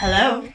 Hello.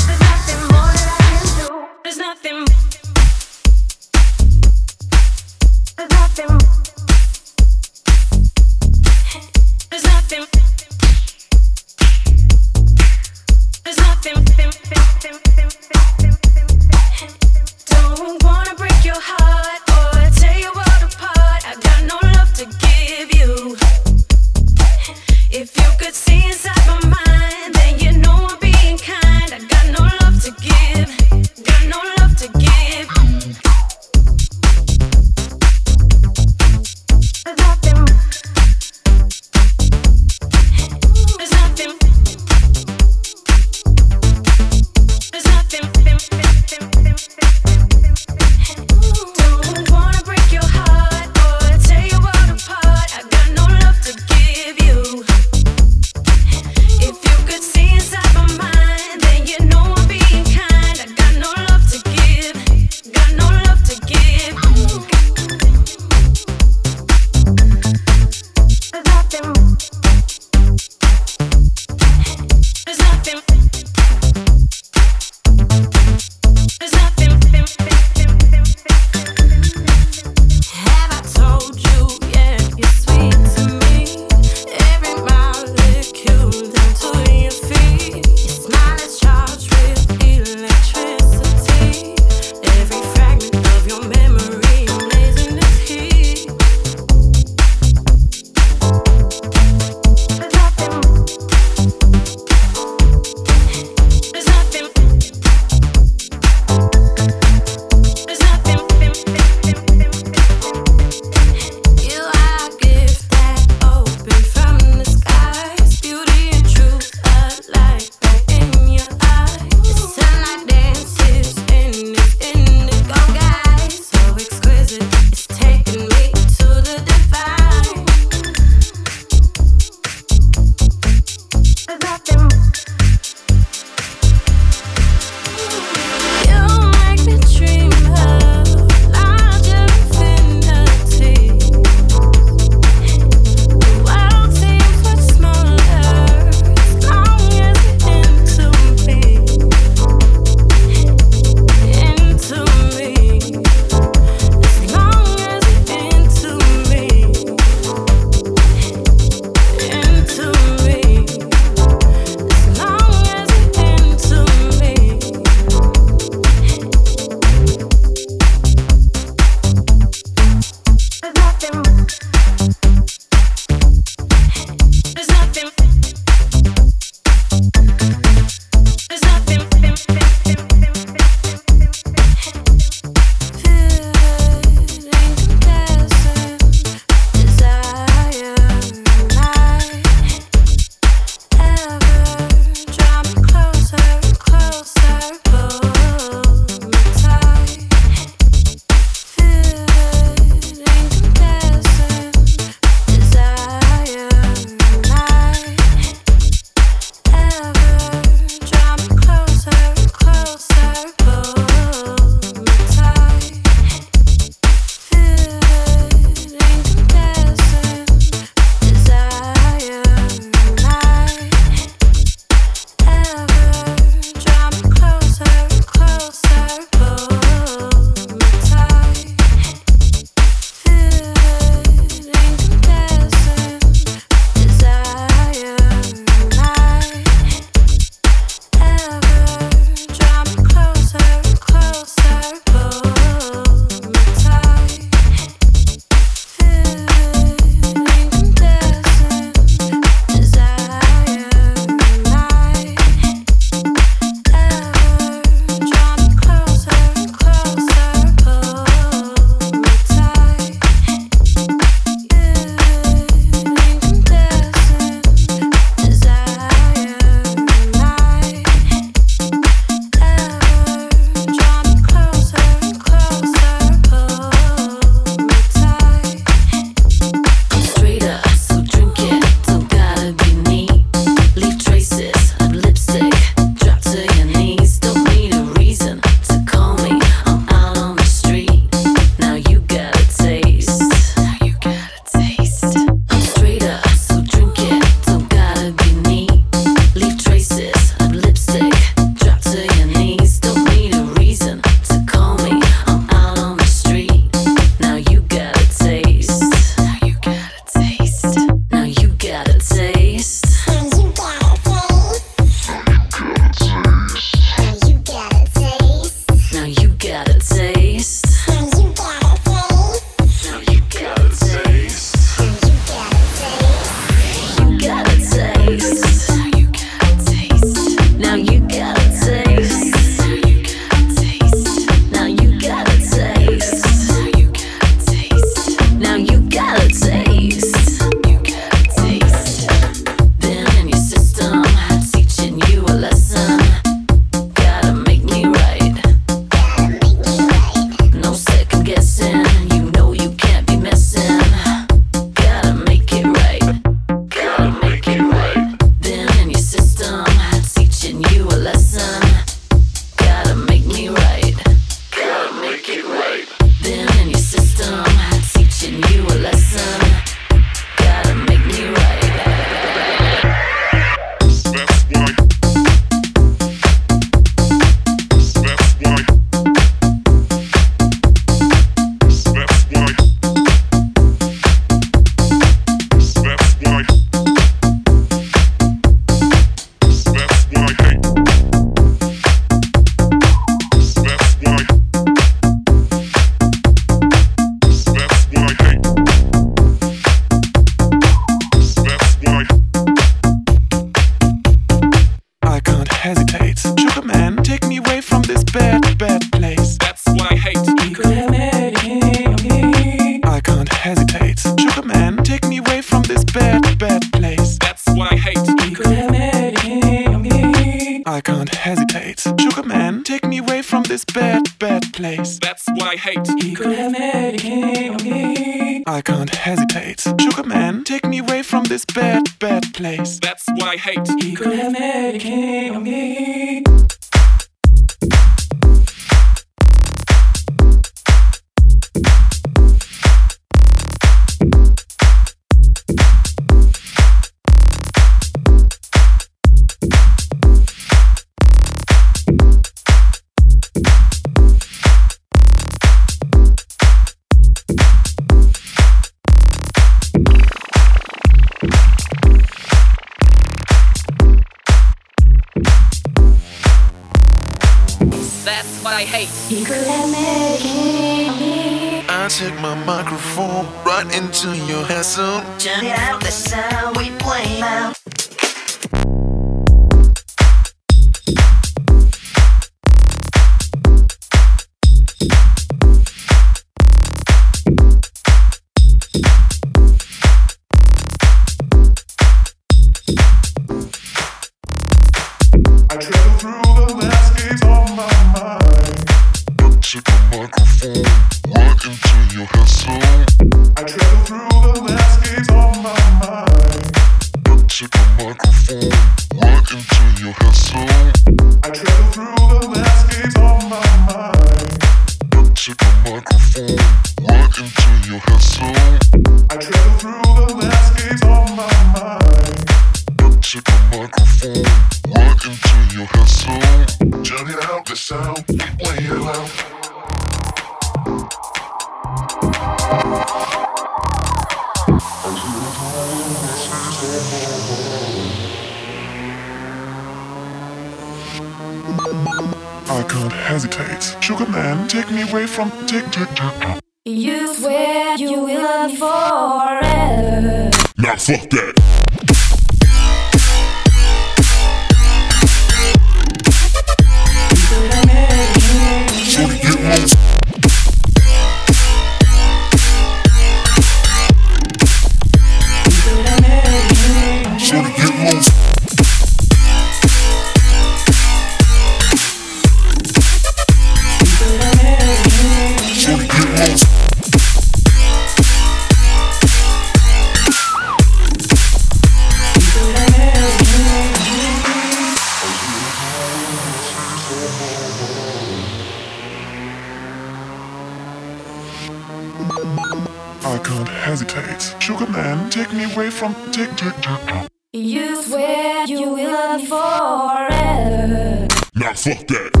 from tick tick tick. You swear you will love me forever. Now fuck that.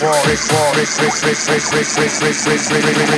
War is war is war is war is war is war is war is war is